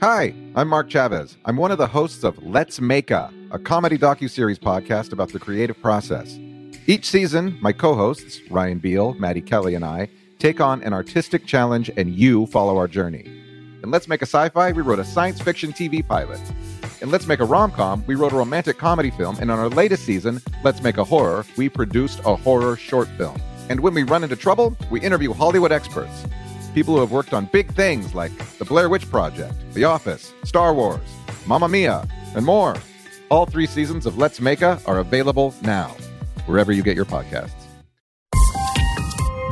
Hi, I'm Mark Chavez. I'm one of the hosts of Let's Make a, a comedy docu-series podcast about the creative process. Each season, my co-hosts, Ryan Beal, Maddie Kelly, and I, take on an artistic challenge and you follow our journey. In Let's Make a Sci-Fi, we wrote a science fiction TV pilot. In Let's Make a Rom-Com, we wrote a romantic comedy film, and on our latest season, Let's Make a Horror, we produced a horror short film. And when we run into trouble, we interview Hollywood experts people who have worked on big things like The Blair Witch Project, The Office, Star Wars, Mamma Mia, and more. All three seasons of Let's Make a are available now, wherever you get your podcasts.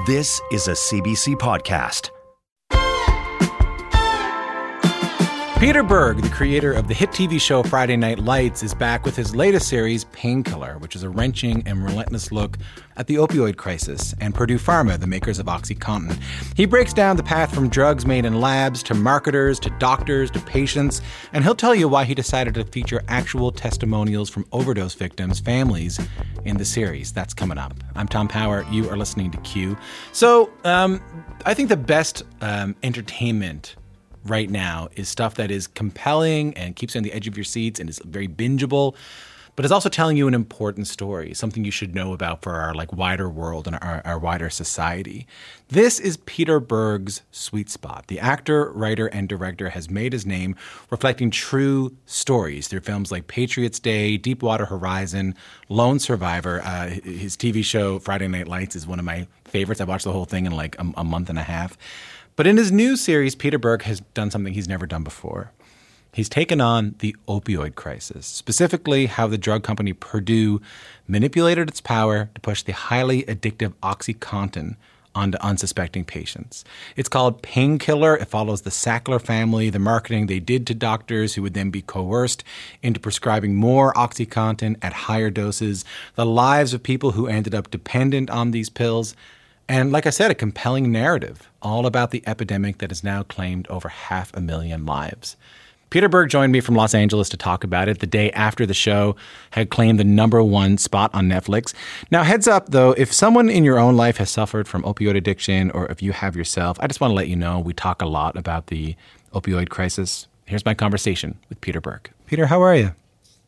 This is a CBC podcast. Peter Berg, the creator of the hit TV show Friday Night Lights, is back with his latest series, Painkiller, which is a wrenching and relentless look at the opioid crisis, and Purdue Pharma, the makers of OxyContin. He breaks down the path from drugs made in labs to marketers to doctors to patients, and he'll tell you why he decided to feature actual testimonials from overdose victims' families in the series. That's coming up. I'm Tom Power. You are listening to Q. So, um, I think the best um, entertainment right now is stuff that is compelling and keeps you on the edge of your seats and is very bingeable but is also telling you an important story, something you should know about for our like wider world and our, our wider society. This is Peter Berg's sweet spot. The actor, writer, and director has made his name reflecting true stories through films like Patriots Day, Deepwater Horizon, Lone Survivor. Uh, his TV show Friday Night Lights is one of my favorites. I watched the whole thing in like a, a month and a half. But in his new series, Peter Berg has done something he's never done before. He's taken on the opioid crisis, specifically how the drug company Purdue manipulated its power to push the highly addictive OxyContin onto unsuspecting patients. It's called Painkiller. It follows the Sackler family, the marketing they did to doctors who would then be coerced into prescribing more OxyContin at higher doses, the lives of people who ended up dependent on these pills, and like I said, a compelling narrative all about the epidemic that has now claimed over half a million lives. Peter Berg joined me from Los Angeles to talk about it the day after the show had claimed the number one spot on Netflix. Now, heads up though, if someone in your own life has suffered from opioid addiction or if you have yourself, I just want to let you know we talk a lot about the opioid crisis. Here's my conversation with Peter Berg. Peter, how are you?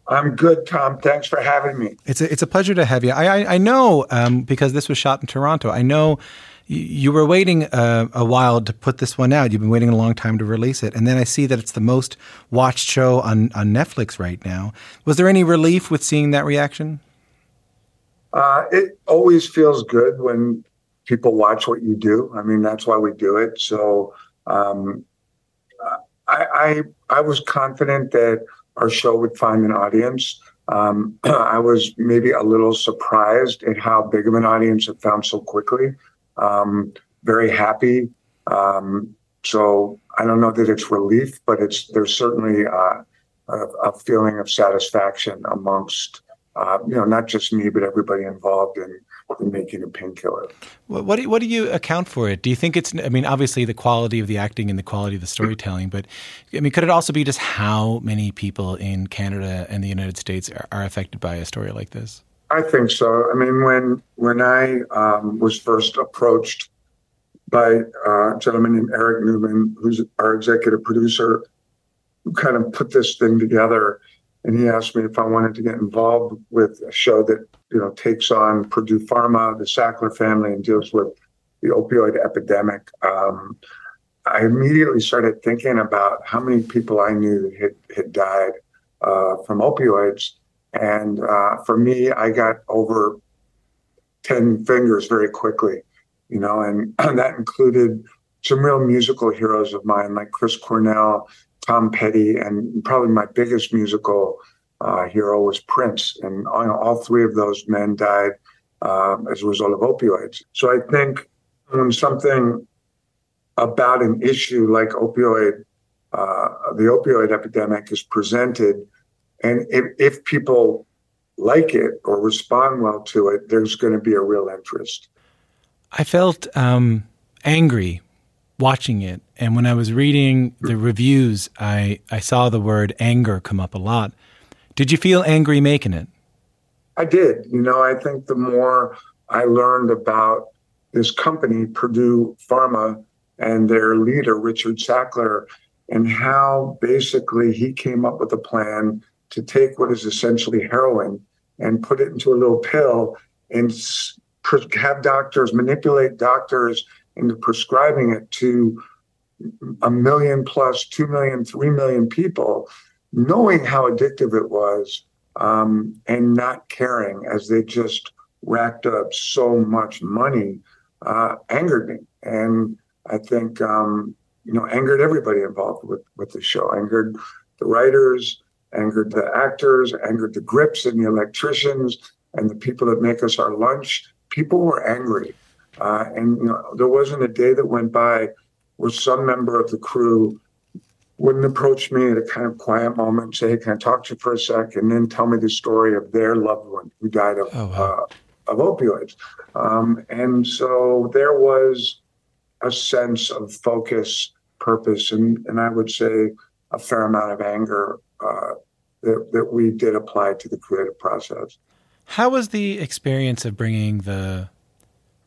I'm good, Tom. Thanks for having me. It's a, it's a pleasure to have you. I, I, I know um, because this was shot in Toronto. I know you, were waiting uh, a while to put this one out. You've been waiting a long time to release it, and then I see that it's the most watched show on on Netflix right now. Was there any relief with seeing that reaction? Uh, it always feels good when people watch what you do. I mean, that's why we do it. So um, I, I I was confident that our show would find an audience. Um, I was maybe a little surprised at how big of an audience it found so quickly. Um, very happy. Um, so I don't know that it's relief, but it's there's certainly uh, a, a, feeling of satisfaction amongst uh, you know not just me but everybody involved in in making a painkiller. What do you, what do you account for it? Do you think it's? I mean, obviously the quality of the acting and the quality of the storytelling, but I mean, could it also be just how many people in Canada and the United States are, are affected by a story like this? I think so. I mean, when when I um, was first approached by uh, a gentleman named Eric Newman, who's our executive producer, who kind of put this thing together, and he asked me if I wanted to get involved with a show that you know takes on Purdue Pharma, the Sackler family, and deals with the opioid epidemic. Um, I immediately started thinking about how many people I knew had had died uh, from opioids, and uh, for me, I got over ten fingers very quickly, you know, and, and that included some real musical heroes of mine like Chris Cornell, Tom Petty, and probably my biggest musical uh, hero was Prince, and all, all, three of those men died uh, as a result of opioids. So I think when something about an issue like opioid, uh, the opioid epidemic is presented, and if, if people like it or respond well to it, there's going to be a real interest. I felt um, angry watching it, and when I was reading the reviews, I, I saw the word anger come up a lot. Did you feel angry making it? I did. You know, I think the more I learned about this company, Purdue Pharma, and their leader, Richard Sackler, and how basically he came up with a plan to take what is essentially heroin and put it into a little pill and have doctors manipulate doctors into prescribing it to a million plus, two million, three million people, knowing how addictive it was um, and not caring as they just racked up so much money uh, angered me. And I think, um, you know, angered everybody involved with, with the show, angered the writers, angered the actors, angered the grips and the electricians and the people that make us our lunch. People were angry. Uh, and, you know, there wasn't a day that went by where some member of the crew wouldn't approach me at a kind of quiet moment and say, hey, can I talk to you for a sec? And then tell me the story of their loved one who died of, oh, wow. uh, of opioids. Um, and so there was a sense of focus, purpose, and, and I would say a fair amount of anger uh, that, that we did apply to the creative process. How was the experience of bringing the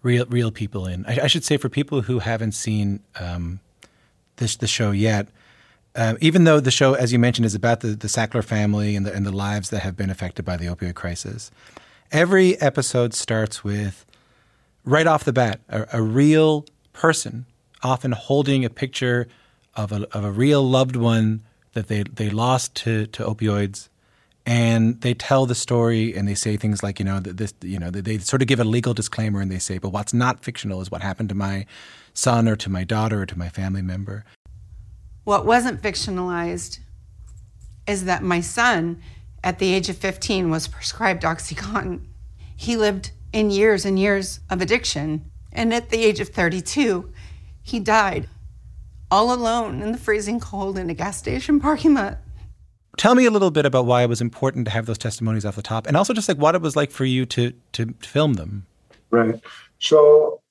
real real people in? I, I should say for people who haven't seen um, this the show yet, uh, even though the show, as you mentioned, is about the, the Sackler family and the, and the lives that have been affected by the opioid crisis, every episode starts with, right off the bat, a, a real person, often holding a picture of a, of a real loved one that they, they lost to, to opioids. And they tell the story and they say things like, you know, this, you know, they sort of give a legal disclaimer and they say, but what's not fictional is what happened to my son or to my daughter or to my family member. What wasn't fictionalized is that my son, at the age of 15, was prescribed Oxycontin. He lived in years and years of addiction. And at the age of 32, he died all alone in the freezing cold in a gas station parking lot. Tell me a little bit about why it was important to have those testimonies off the top, and also just like what it was like for you to to film them. Right. So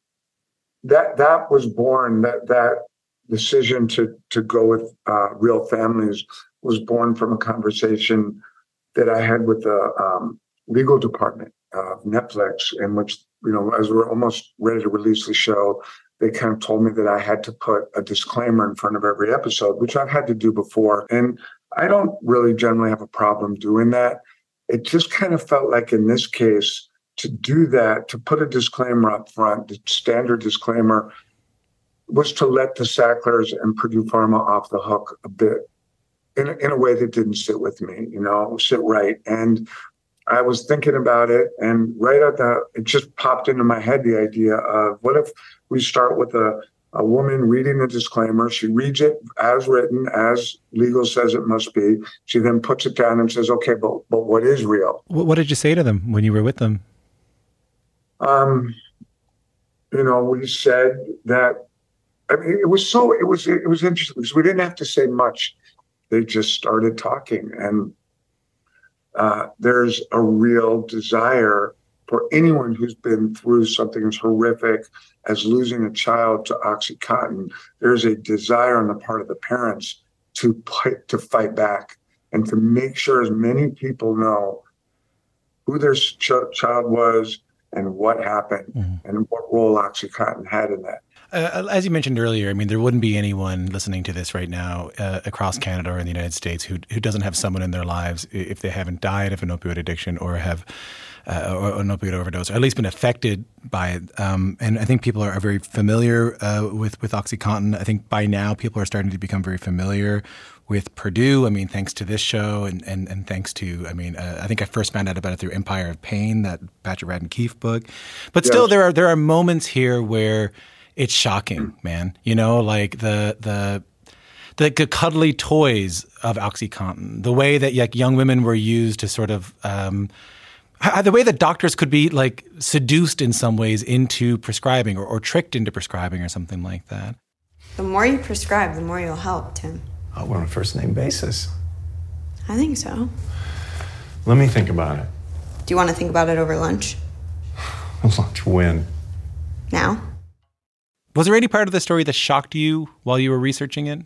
that that was born that that decision to to go with uh, real families was born from a conversation that I had with the um, legal department of Netflix, in which you know, as we're almost ready to release the show, they kind of told me that I had to put a disclaimer in front of every episode, which I've had to do before, and I don't really generally have a problem doing that. It just kind of felt like in this case to do that, to put a disclaimer up front, the standard disclaimer was to let the Sacklers and Purdue Pharma off the hook a bit in, in a way that didn't sit with me, you know, sit right. And I was thinking about it, and right at the, it just popped into my head the idea of what if we start with a, a woman reading the disclaimer. She reads it as written, as legal says it must be. She then puts it down and says, "Okay, but but what is real?" What did you say to them when you were with them? Um, you know, we said that I mean, it was so it was it was interesting because we didn't have to say much. They just started talking, and uh, there's a real desire for anyone who's been through something as horrific as losing a child to OxyContin. There's a desire on the part of the parents to put, to fight back and to make sure as many people know who their ch- child was and what happened mm-hmm. and what role OxyContin had in that. Uh, as you mentioned earlier, I mean, there wouldn't be anyone listening to this right now uh, across Canada or in the United States who who doesn't have someone in their lives if they haven't died of an opioid addiction or have uh, or an opioid overdose, or at least been affected by it. Um, and I think people are, are very familiar uh, with with OxyContin. I think by now people are starting to become very familiar with Purdue. I mean, thanks to this show, and and, and thanks to, I mean, uh, I think I first found out about it through Empire of Pain, that Patrick Radden Keefe book. But still, yes. there are there are moments here where it's shocking, man. You know, like the the the cuddly toys of OxyContin, the way that like young women were used to sort of um, the way that doctors could be like seduced in some ways into prescribing or, or tricked into prescribing or something like that. The more you prescribe, the more you'll help, Tim. Oh, we're on a first name basis. I think so. Let me think about it. Do you want to think about it over lunch? lunch when? Now. Was there any part of the story that shocked you while you were researching it?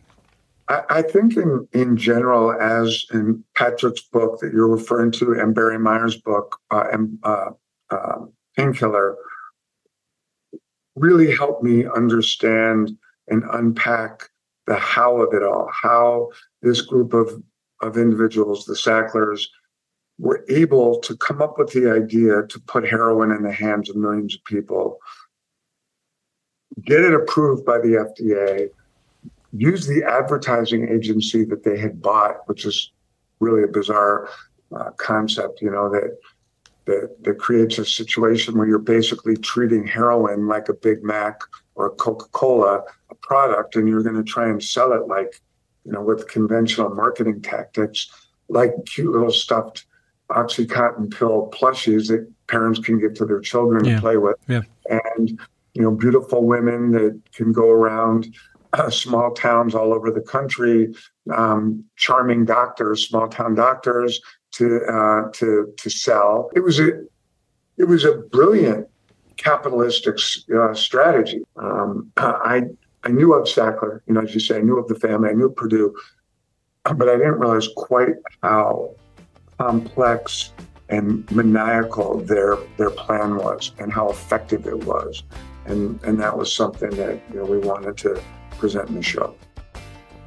I, I think in in general, as in Patrick's book that you're referring to, and Barry Meier's book, uh, and uh, uh, Painkiller, really helped me understand and unpack the how of it all, how this group of of individuals, the Sacklers, were able to come up with the idea to put heroin in the hands of millions of people, get it approved by the FDA, use the advertising agency that they had bought, which is really a bizarre uh, concept, you know, that, that that creates a situation where you're basically treating heroin like a Big Mac or a Coca-Cola, a product, and you're going to try and sell it like, you know, with conventional marketing tactics, like cute little stuffed oxycontin pill plushies that parents can give to their children Yeah. to play with, Yeah. and you know, beautiful women that can go around uh, small towns all over the country, um, charming doctors, small town doctors to uh, to to sell. It was a it was a brilliant capitalistic uh, strategy. Um, I I knew of Sackler, you know, as you say, I knew of the family, I knew Purdue, but I didn't realize quite how complex and maniacal their their plan was and how effective it was. And and that was something that you know we wanted to present in the show.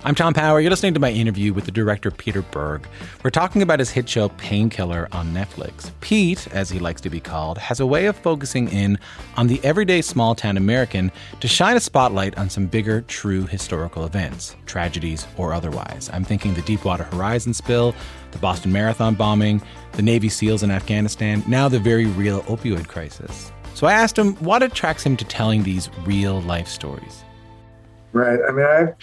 I'm Tom Power. You're listening to my interview with the director Peter Berg. We're talking about his hit show Painkiller on Netflix. Pete, as he likes to be called, has a way of focusing in on the everyday small town American to shine a spotlight on some bigger, true historical events, tragedies or otherwise. I'm thinking the Deepwater Horizon spill, the Boston Marathon bombing, the Navy SEALs in Afghanistan, now the very real opioid crisis. So I asked him what attracts him to telling these real life stories. Right. I mean, I've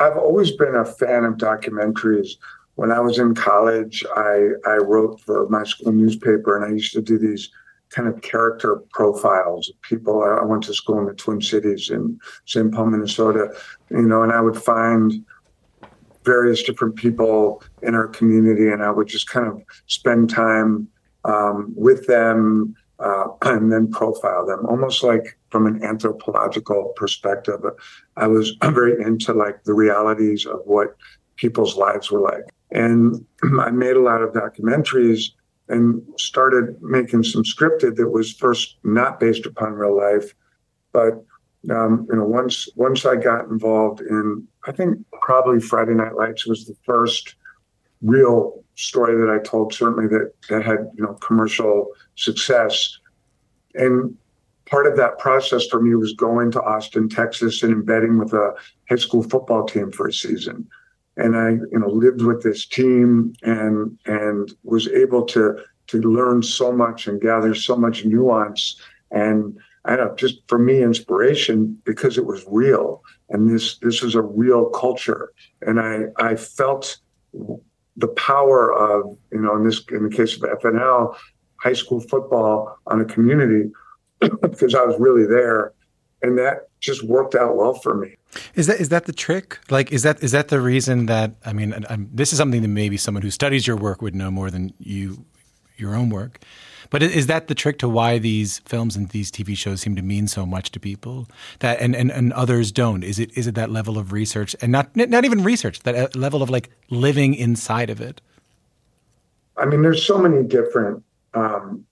I've always been a fan of documentaries. When I was in college, I I wrote for my school newspaper, and I used to do these kind of character profiles of people. I went to school in the Twin Cities in St. Paul, Minnesota, you know, and I would find various different people in our community, and I would just kind of spend time um, with them uh, and then profile them, almost like from an anthropological perspective. I was very into like the realities of what people's lives were like, and I made a lot of documentaries and started making some scripted that was first not based upon real life, but um, you know, once once I got involved in, I think probably Friday Night Lights was the first real story that I told, certainly that that had you know commercial success, and part of that process for me was going to Austin, Texas, and embedding with a high school football team for a season, and I you know lived with this team and and was able to to learn so much and gather so much nuance. And I don't know, just for me, inspiration because it was real, and this this was a real culture, and I I felt the power of you know in this in the case of FNL, high school football on a community because I was really there, and that just worked out well for me. Is that is that the trick? Like, is that is that the reason that I mean, I'm, this is something that maybe someone who studies your work would know more than you, your own work. But is that the trick to why these films and these TV shows seem to mean so much to people that and, and, and others don't? Is it is it that level of research and not not even research that uh, level of like living inside of it? I mean, there's so many different um,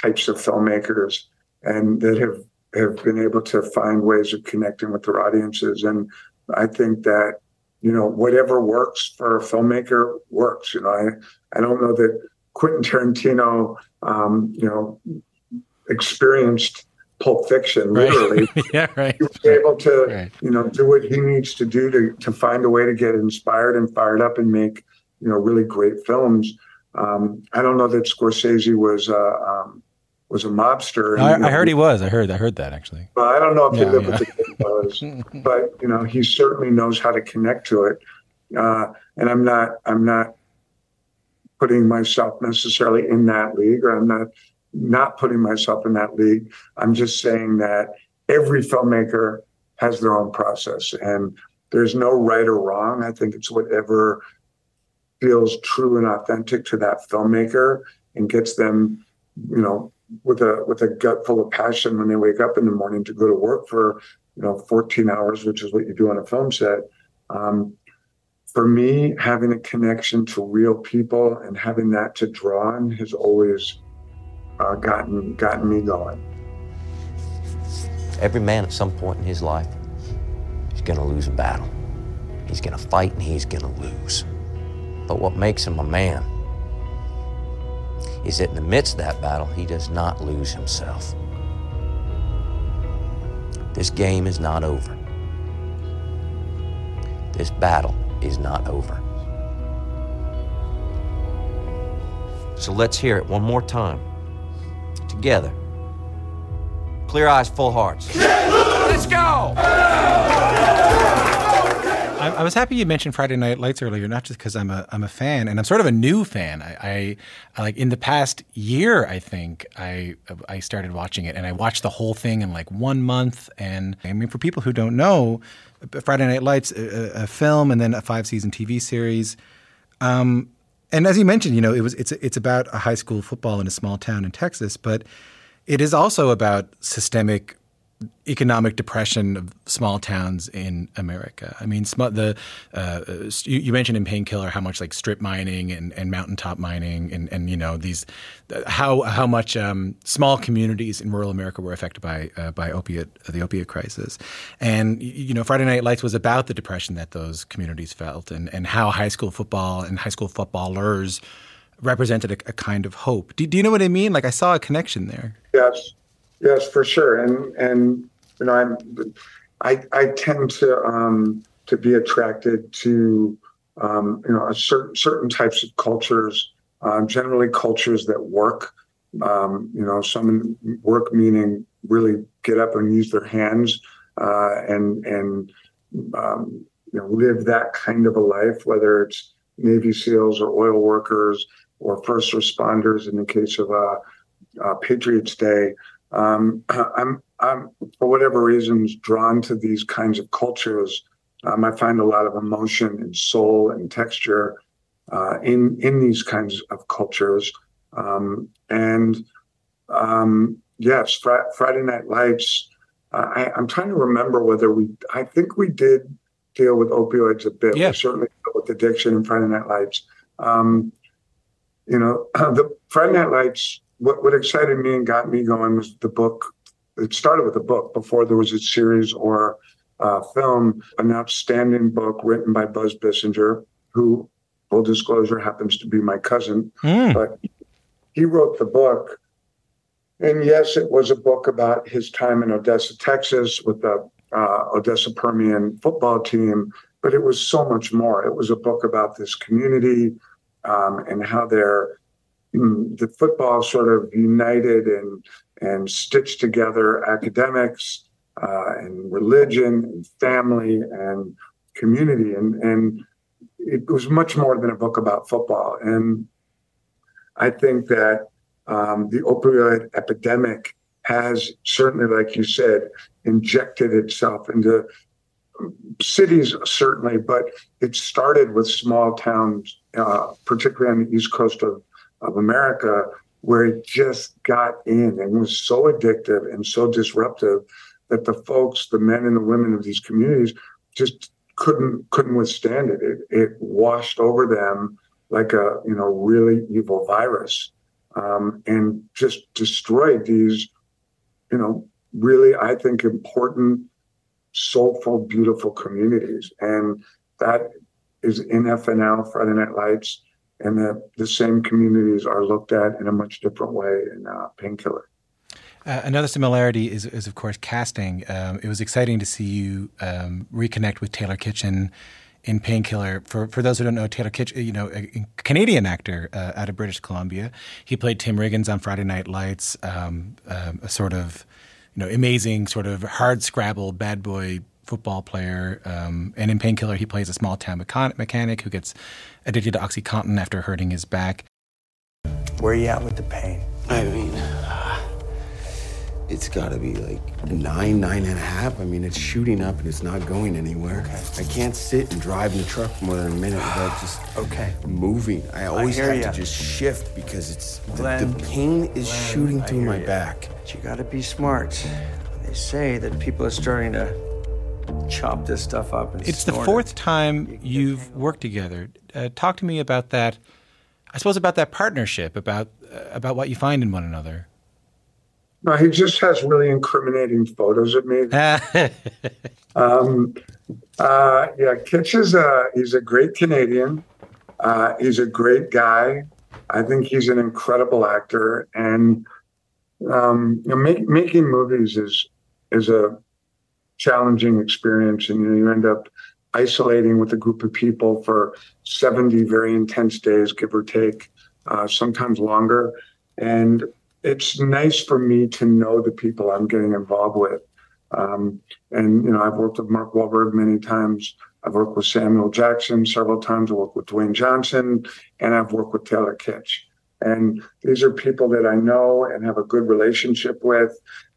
types of filmmakers, and that have have been able to find ways of connecting with their audiences. And I think that you know whatever works for a filmmaker works. You know, I I don't know that Quentin Tarantino, um, you know, experienced Pulp Fiction literally. yeah, right. He was able to, Right. you know, do what he needs to do to to find a way to get inspired and fired up and make, you know, really great films. Um, I don't know that Scorsese was uh, um, was a mobster. and, I, I heard he was. I heard I heard that actually. well, I don't know if he lived yeah. with the was, but you know, he certainly knows how to connect to it. Uh, and I'm not, I'm not putting myself necessarily in that league, or I'm not not putting myself in that league. I'm just saying that every filmmaker has their own process, and there's no right or wrong. I think it's whatever feels true and authentic to that filmmaker and gets them, you know, with a with a gut full of passion when they wake up in the morning to go to work for you know 14 hours, which is what you do on a film set. Um, for me, having a connection to real people and having that to draw on has always uh, gotten gotten me going. Every man at some point in his life is going to lose a battle. He's going to fight and he's going to lose. But what makes him a man is that in the midst of that battle, he does not lose himself. This game is not over. This battle is not over. So let's hear it one more time. Together. Clear eyes, full hearts. Let's go! I, I was happy you mentioned Friday Night Lights earlier, not just because I'm a I'm a fan, and I'm sort of a new fan. I, I, I like in the past year, I think I I started watching it, and I watched the whole thing in like one month. And I mean, for people who don't know, uh, Friday Night Lights, a, a film, and then a five season TV series. Um, and as you mentioned, you know, it was it's it's about a high school football in a small town in Texas, but it is also about systemic economic depression of small towns in America. I mean, the uh, you, you, mentioned in Painkiller how much like strip mining and, and mountaintop mining and, and you know these how how much um, small communities in rural America were affected by uh, by opiate the opiate crisis, and you know Friday Night Lights was about the depression that those communities felt and and how high school football and high school footballers represented a, a kind of hope. Do, do you know what I mean? Like I saw a connection there. Yes. Yes, for sure. And and you know, I'm I I tend to um, to be attracted to um, you know certain certain types of cultures, uh, generally cultures that work. Um, you know, some work meaning really get up and use their hands uh, and and um, you know live that kind of a life, whether it's Navy SEALs or oil workers or first responders in the case of uh, uh Patriots Day um, I'm, I'm, for whatever reasons, drawn to these kinds of cultures. Um, I find a lot of emotion and soul and texture uh, in in these kinds of cultures. Um, and um, yes, fr- Friday Night Lights. Uh, I, am trying to remember whether we. I think we did deal with opioids a bit. Yeah. We certainly dealt with addiction and Friday Night Lights. Um, you know, the Friday Night Lights what, what excited me and got me going was the book. It started with a book before there was a series or a film, an outstanding book written by Buzz Bissinger, who, full disclosure, happens to be my cousin. Mm. But he wrote the book. And yes, it was a book about his time in Odessa, Texas, with the uh, Odessa Permian football team. But it was so much more. It was a book about this community um, and how they're the football sort of united and and stitched together academics uh, and religion and family and community and and it was much more than a book about football. And I think that um, the opioid epidemic has certainly, like you said, injected itself into cities certainly, but it started with small towns, uh, particularly on the east coast of of America where it just got in and was so addictive and so disruptive that the folks, the men and the women of these communities, just couldn't couldn't withstand it. It, it washed over them like a you know really evil virus, um, and just destroyed these you know really I think important, soulful, beautiful communities, and that is in FNL Friday Night Lights and that the same communities are looked at in a much different way in uh, Painkiller. Uh, another similarity is, is, of course, casting. Um, it was exciting to see you um, reconnect with Taylor Kitsch in Painkiller. For for those who don't know, Taylor Kitsch, you know, a, Canadian actor uh, out of British Columbia. He played Tim Riggins on Friday Night Lights, um, um a sort of, you know, amazing sort of hard scrabble bad boy football player. Um, and in Painkiller, he plays a small town mechanic who gets addicted to OxyContin after hurting his back. Where are you at with the pain? I mean, uh, it's got to be like nine, nine and a half. I mean, it's shooting up and it's not going anywhere. Okay. I can't sit and drive in the truck for more than a minute without just okay moving. I always I have you. to just shift because it's Glenn, the, the pain is Glenn, shooting through my you. back. But you got to be smart. They say that people are starting to chop this stuff up. it's the fourth it. time you've worked together. Uh, talk to me about that. I suppose about that partnership, about uh, about what you find in one another. No, he just has really incriminating photos of me. um, Uh, yeah, Kitsch is a he's a great Canadian. Uh, he's a great guy. I think he's an incredible actor, and um, you know, make, making movies is is a challenging experience, and you, know, you end up isolating with a group of people for seventy very intense days, give or take, uh, sometimes longer. And it's nice for me to know the people I'm getting involved with. Um, and you know, I've worked with Mark Wahlberg many times. I've worked with Samuel Jackson several times. I've worked with Dwayne Johnson, and I've worked with Taylor Kitsch. And these are people that I know and have a good relationship with,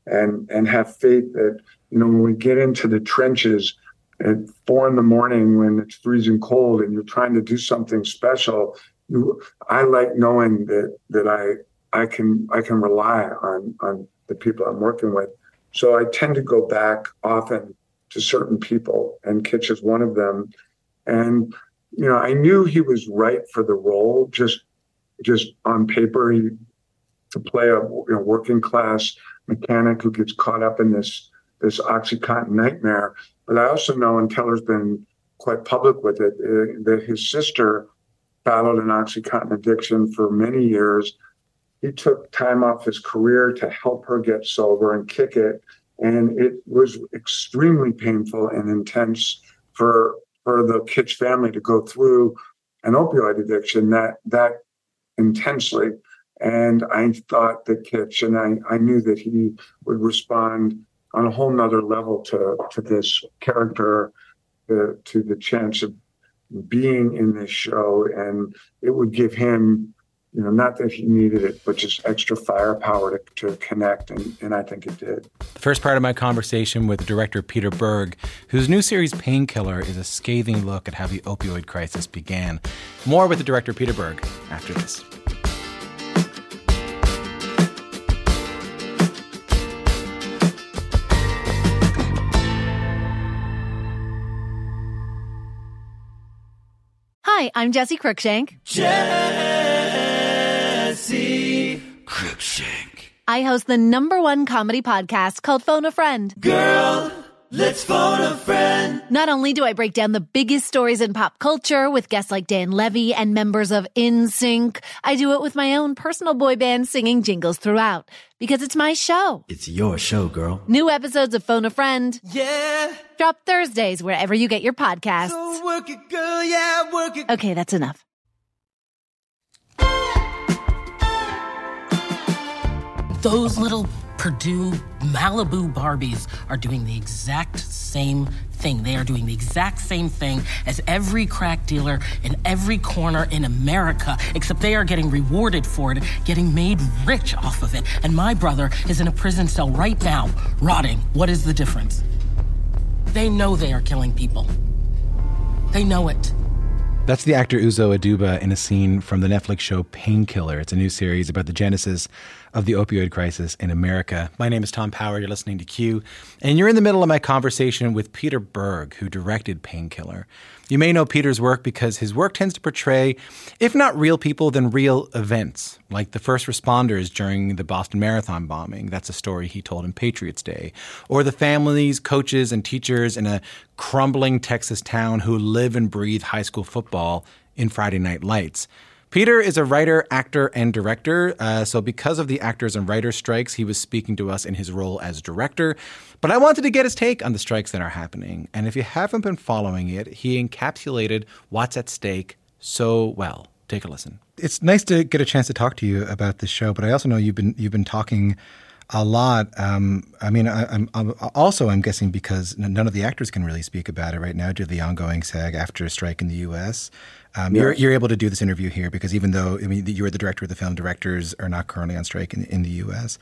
and and have faith that you know when we get into the trenches at four in the morning when it's freezing cold and you're trying to do something special, you, I like knowing that that I I can I can rely on on the people I'm working with. So I tend to go back often to certain people, and Kitsch is one of them. And you know, I knew he was right for the role, just just on paper. He to play a you know, working class mechanic who gets caught up in this this OxyContin nightmare. But I also know, and Taylor's been quite public with it, uh, that his sister battled an OxyContin addiction for many years. He took time off his career to help her get sober and kick it and it was extremely painful and intense for for the Kitsch family to go through an opioid addiction that that intensely. And I thought that Kitsch, and I, I knew that he would respond on a whole nother level to to this character, to, to the chance of being in this show, and it would give him you know, not that he needed it, but just extra firepower to, to connect, and, and I think it did. The first part of my conversation with director Peter Berg, whose new series Painkiller is a scathing look at how the opioid crisis began. More with the director Peter Berg after this. Hi, I'm Jesse Cruikshank. Jesse Cruikshank. I host the number one comedy podcast called Phone a Friend. Girl, let's phone a friend. Not only do I break down the biggest stories in pop culture with guests like Dan Levy and members of NSYNC, I do it with my own personal boy band singing jingles throughout. Because it's my show. It's your show, girl. New episodes of Phone a Friend. Yeah. Drop Thursdays wherever you get your podcasts. So work it, girl. Yeah, work it. Okay, that's enough. those little Purdue Malibu Barbies are doing the exact same thing. They are doing the exact same thing as every crack dealer in every corner in America, except they are getting rewarded for it, getting made rich off of it. And my brother is in a prison cell right now, rotting. What is the difference? They know they are killing people. They know it. That's the actor Uzo Aduba in a scene from the Netflix show Painkiller. It's a new series about the genesis of the opioid crisis in America. My name is Tom Power. You're listening to Q, and you're in the middle of my conversation with Peter Berg, who directed Painkiller. You may know Peter's work because his work tends to portray, if not real people, then real events, like the first responders during the Boston Marathon bombing. That's a story he told in Patriots Day. Or the families, coaches, and teachers in a crumbling Texas town who live and breathe high school football in Friday Night Lights. Peter is a writer, actor, and director. Uh, so, because of the actors and writers strikes, he was speaking to us in his role as director. But I wanted to get his take on the strikes that are happening. And if you haven't been following it, he encapsulated what's at stake so well. Take a listen. It's nice to get a chance to talk to you about this show, but I also know you've been you've been talking a lot. Um, I mean, I, am also I'm guessing because none of the actors can really speak about it right now due to the ongoing SAG-AFTRA strike in the U.S. Um, yes. you're, you're able to do this interview here because even though I mean you are the director of the film, directors are not currently on strike in, in the U.S.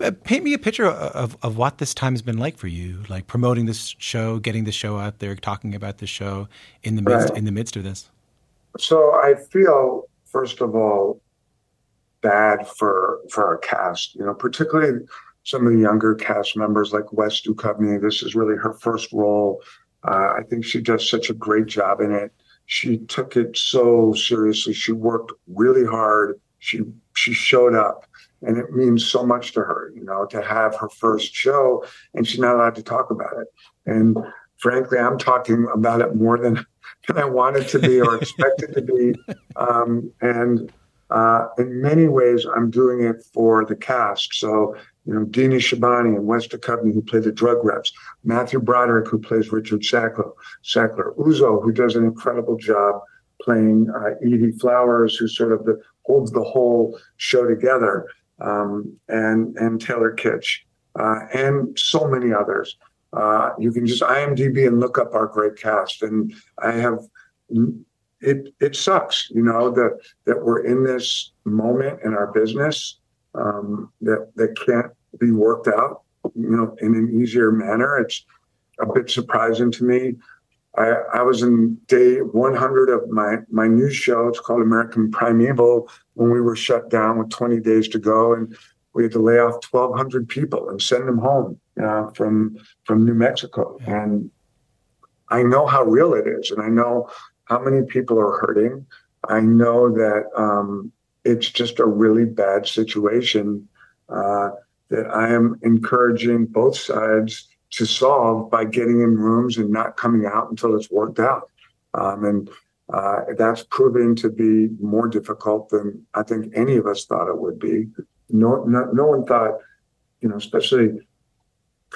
Uh, paint me a picture of, of what this time has been like for you, like promoting this show, getting the show out there, talking about the show in the midst right. in the midst of this. So I feel, first of all, bad for for our cast. You know, particularly some of the younger cast members like West Duchovny. This is really her first role. Uh, I think she does such a great job in it she took it so seriously. She worked really hard. She she showed up, and it means so much to her, you know, to have her first show, and she's not allowed to talk about it. And frankly, I'm talking about it more than, than I wanted to be or expected to be. Um, and uh, in many ways, I'm doing it for the cast. So, you know, Dina Shihabi and West Duchovny, who play the drug reps, Matthew Broderick, who plays Richard Sackler, Sackler, Uzo, who does an incredible job playing uh, Edie Flowers, who sort of the, holds the whole show together, um, and and Taylor Kitsch, uh, and so many others. Uh, you can just IMDb and look up our great cast, and I have it it sucks, you know, that that we're in this moment in our business um, that that can't be worked out, you know, in an easier manner. It's a bit surprising to me. I, I was in day 100 of my my new show. It's called American Primeval. When we were shut down with 20 days to go, and we had to lay off 1,200 people and send them home uh, from from New Mexico. And I know how real it is, and I know how many people are hurting. I know that um, it's just a really bad situation uh, that I am encouraging both sides to solve by getting in rooms and not coming out until it's worked out. Um, and uh, that's proving to be more difficult than I think any of us thought it would be. No, no, no one thought, you know, especially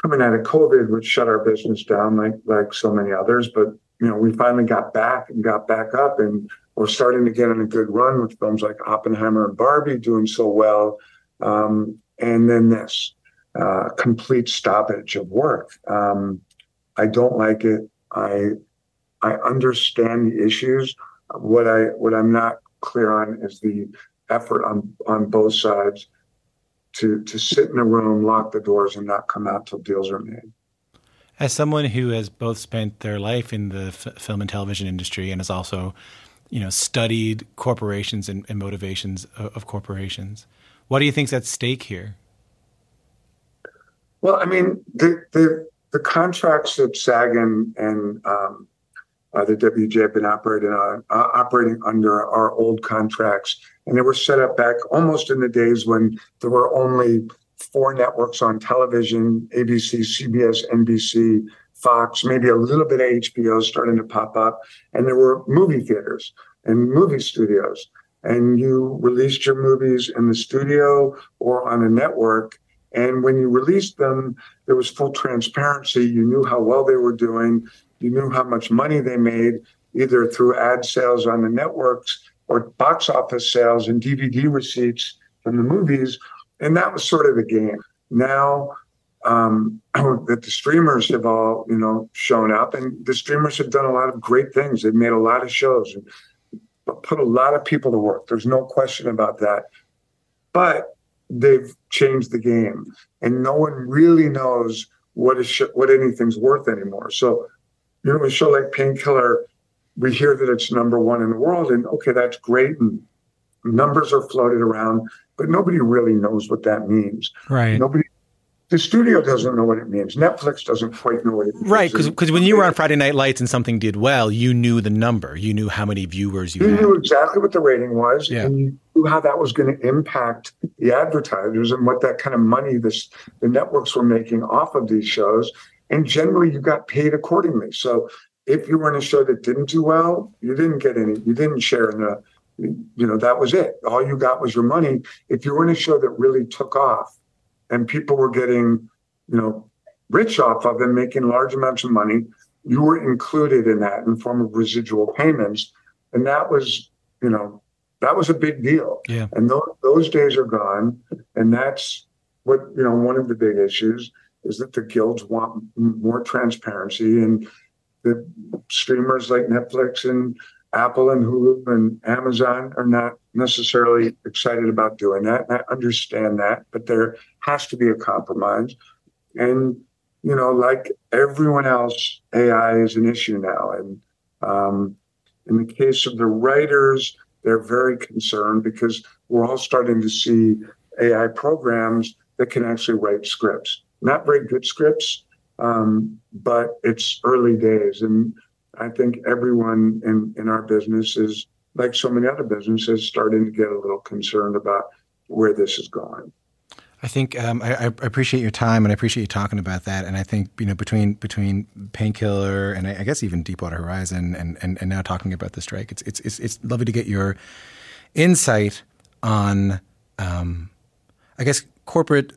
coming out of COVID, which shut our business down like like so many others. But you know, we finally got back and got back up and we're starting to get on a good run with films like Oppenheimer and Barbie doing so well. Um, and then this uh, complete stoppage of work. Um, I don't like it. I I understand the issues. What I what I'm not clear on is the effort on on both sides to to sit in a room, lock the doors, and not come out till deals are made. As someone who has both spent their life in the f- film and television industry and has also, you know, studied corporations and, and motivations of, of, corporations, what do you think's at stake here? Well, I mean, the the, the contracts that SAG and, and um, uh, the WGA have been operating on, uh, operating under our old contracts, and they were set up back almost in the days when there were only four networks on television ABC, CBS, NBC, Fox, maybe a little bit of HBO starting to pop up. And there were movie theaters and movie studios. And you released your movies in the studio or on a network. And when you released them, there was full transparency. You knew how well they were doing, you knew how much money they made, either through ad sales on the networks or box office sales and DVD receipts from the movies and that was sort of the game. Now um, that the streamers have all you know shown up, and the streamers have done a lot of great things. They've made a lot of shows and put a lot of people to work. There's no question about that. But they've changed the game, and no one really knows what is sh- what anything's worth anymore. So, you know, a show like Painkiller, we hear that it's number one in the world, and okay, that's great, and numbers are floated around but nobody really knows what that means. Right. Nobody. The studio doesn't know what it means. Netflix doesn't quite know what it means. Right, because when you were on Friday Night Lights and something did well, you knew the number. You knew how many viewers you, you knew exactly what the rating was, yeah. and you knew how that was going to impact the advertisers and what that kind of money this the networks were making off of these shows. And generally, you got paid accordingly. So if you were in a show that didn't do well, you didn't get any. You didn't share in the you know, that was it. All you got was your money. If you were in a show that really took off and people were getting, you know, rich off of and making large amounts of money, you were included in that in form of residual payments. And that was, you know, that was a big deal. Yeah. And those, those days are gone. And that's what, you know, one of the big issues is that the guilds want more transparency and the streamers like Netflix and Apple and Hulu and Amazon are not necessarily excited about doing that. And I understand that, but there has to be a compromise. And, you know, like everyone else, AI is an issue now. And um, in the case of the writers, they're very concerned because we're all starting to see AI programs that can actually write scripts. Not very good scripts, um, but it's early days. And I think everyone in, in our business is, like so many other businesses, starting to get a little concerned about where this is going. I think um, I, I, appreciate your time and I appreciate you talking about that. And I think you know between between painkiller and I, I, guess even Deepwater Horizon and, and, and now talking about the strike, it's it's it's, it's lovely to get your insight on um, I guess corporate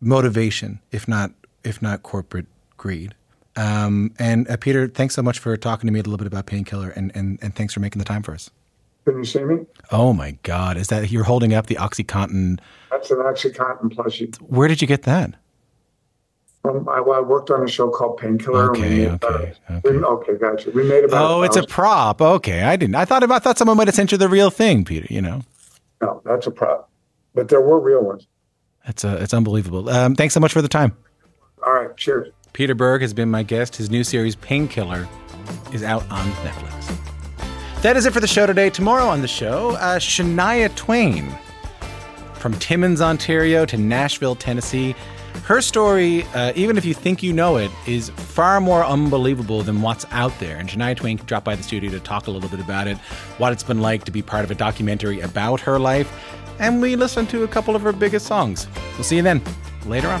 motivation, if not if not corporate greed. Um, and uh, Peter, thanks so much for talking to me a little bit about painkiller and, and and thanks for making the time for us. Can you see me? Oh my God! Is that you're holding up the OxyContin? That's an OxyContin plushie. Where did you get that? Um, I, well, I worked on a show called Painkiller. Okay, okay, okay. We, okay, gotcha. We made about. Oh, it's a prop. Okay, I didn't. I thought I thought someone might have sent you the real thing, Peter. You know. No, that's a prop, but there were real ones. It's uh, it's unbelievable. Um, thanks so much for the time. All right, cheers. Peter Berg has been my guest. His new series, Painkiller, is out on Netflix. That is it for the show today. Tomorrow on the show, uh, Shania Twain. From Timmins, Ontario to Nashville, Tennessee. Her story, uh, even if you think you know it, is far more unbelievable than what's out there. And Shania Twain dropped by the studio to talk a little bit about it, what it's been like to be part of a documentary about her life. And we listened to a couple of her biggest songs. We'll see you then, later on.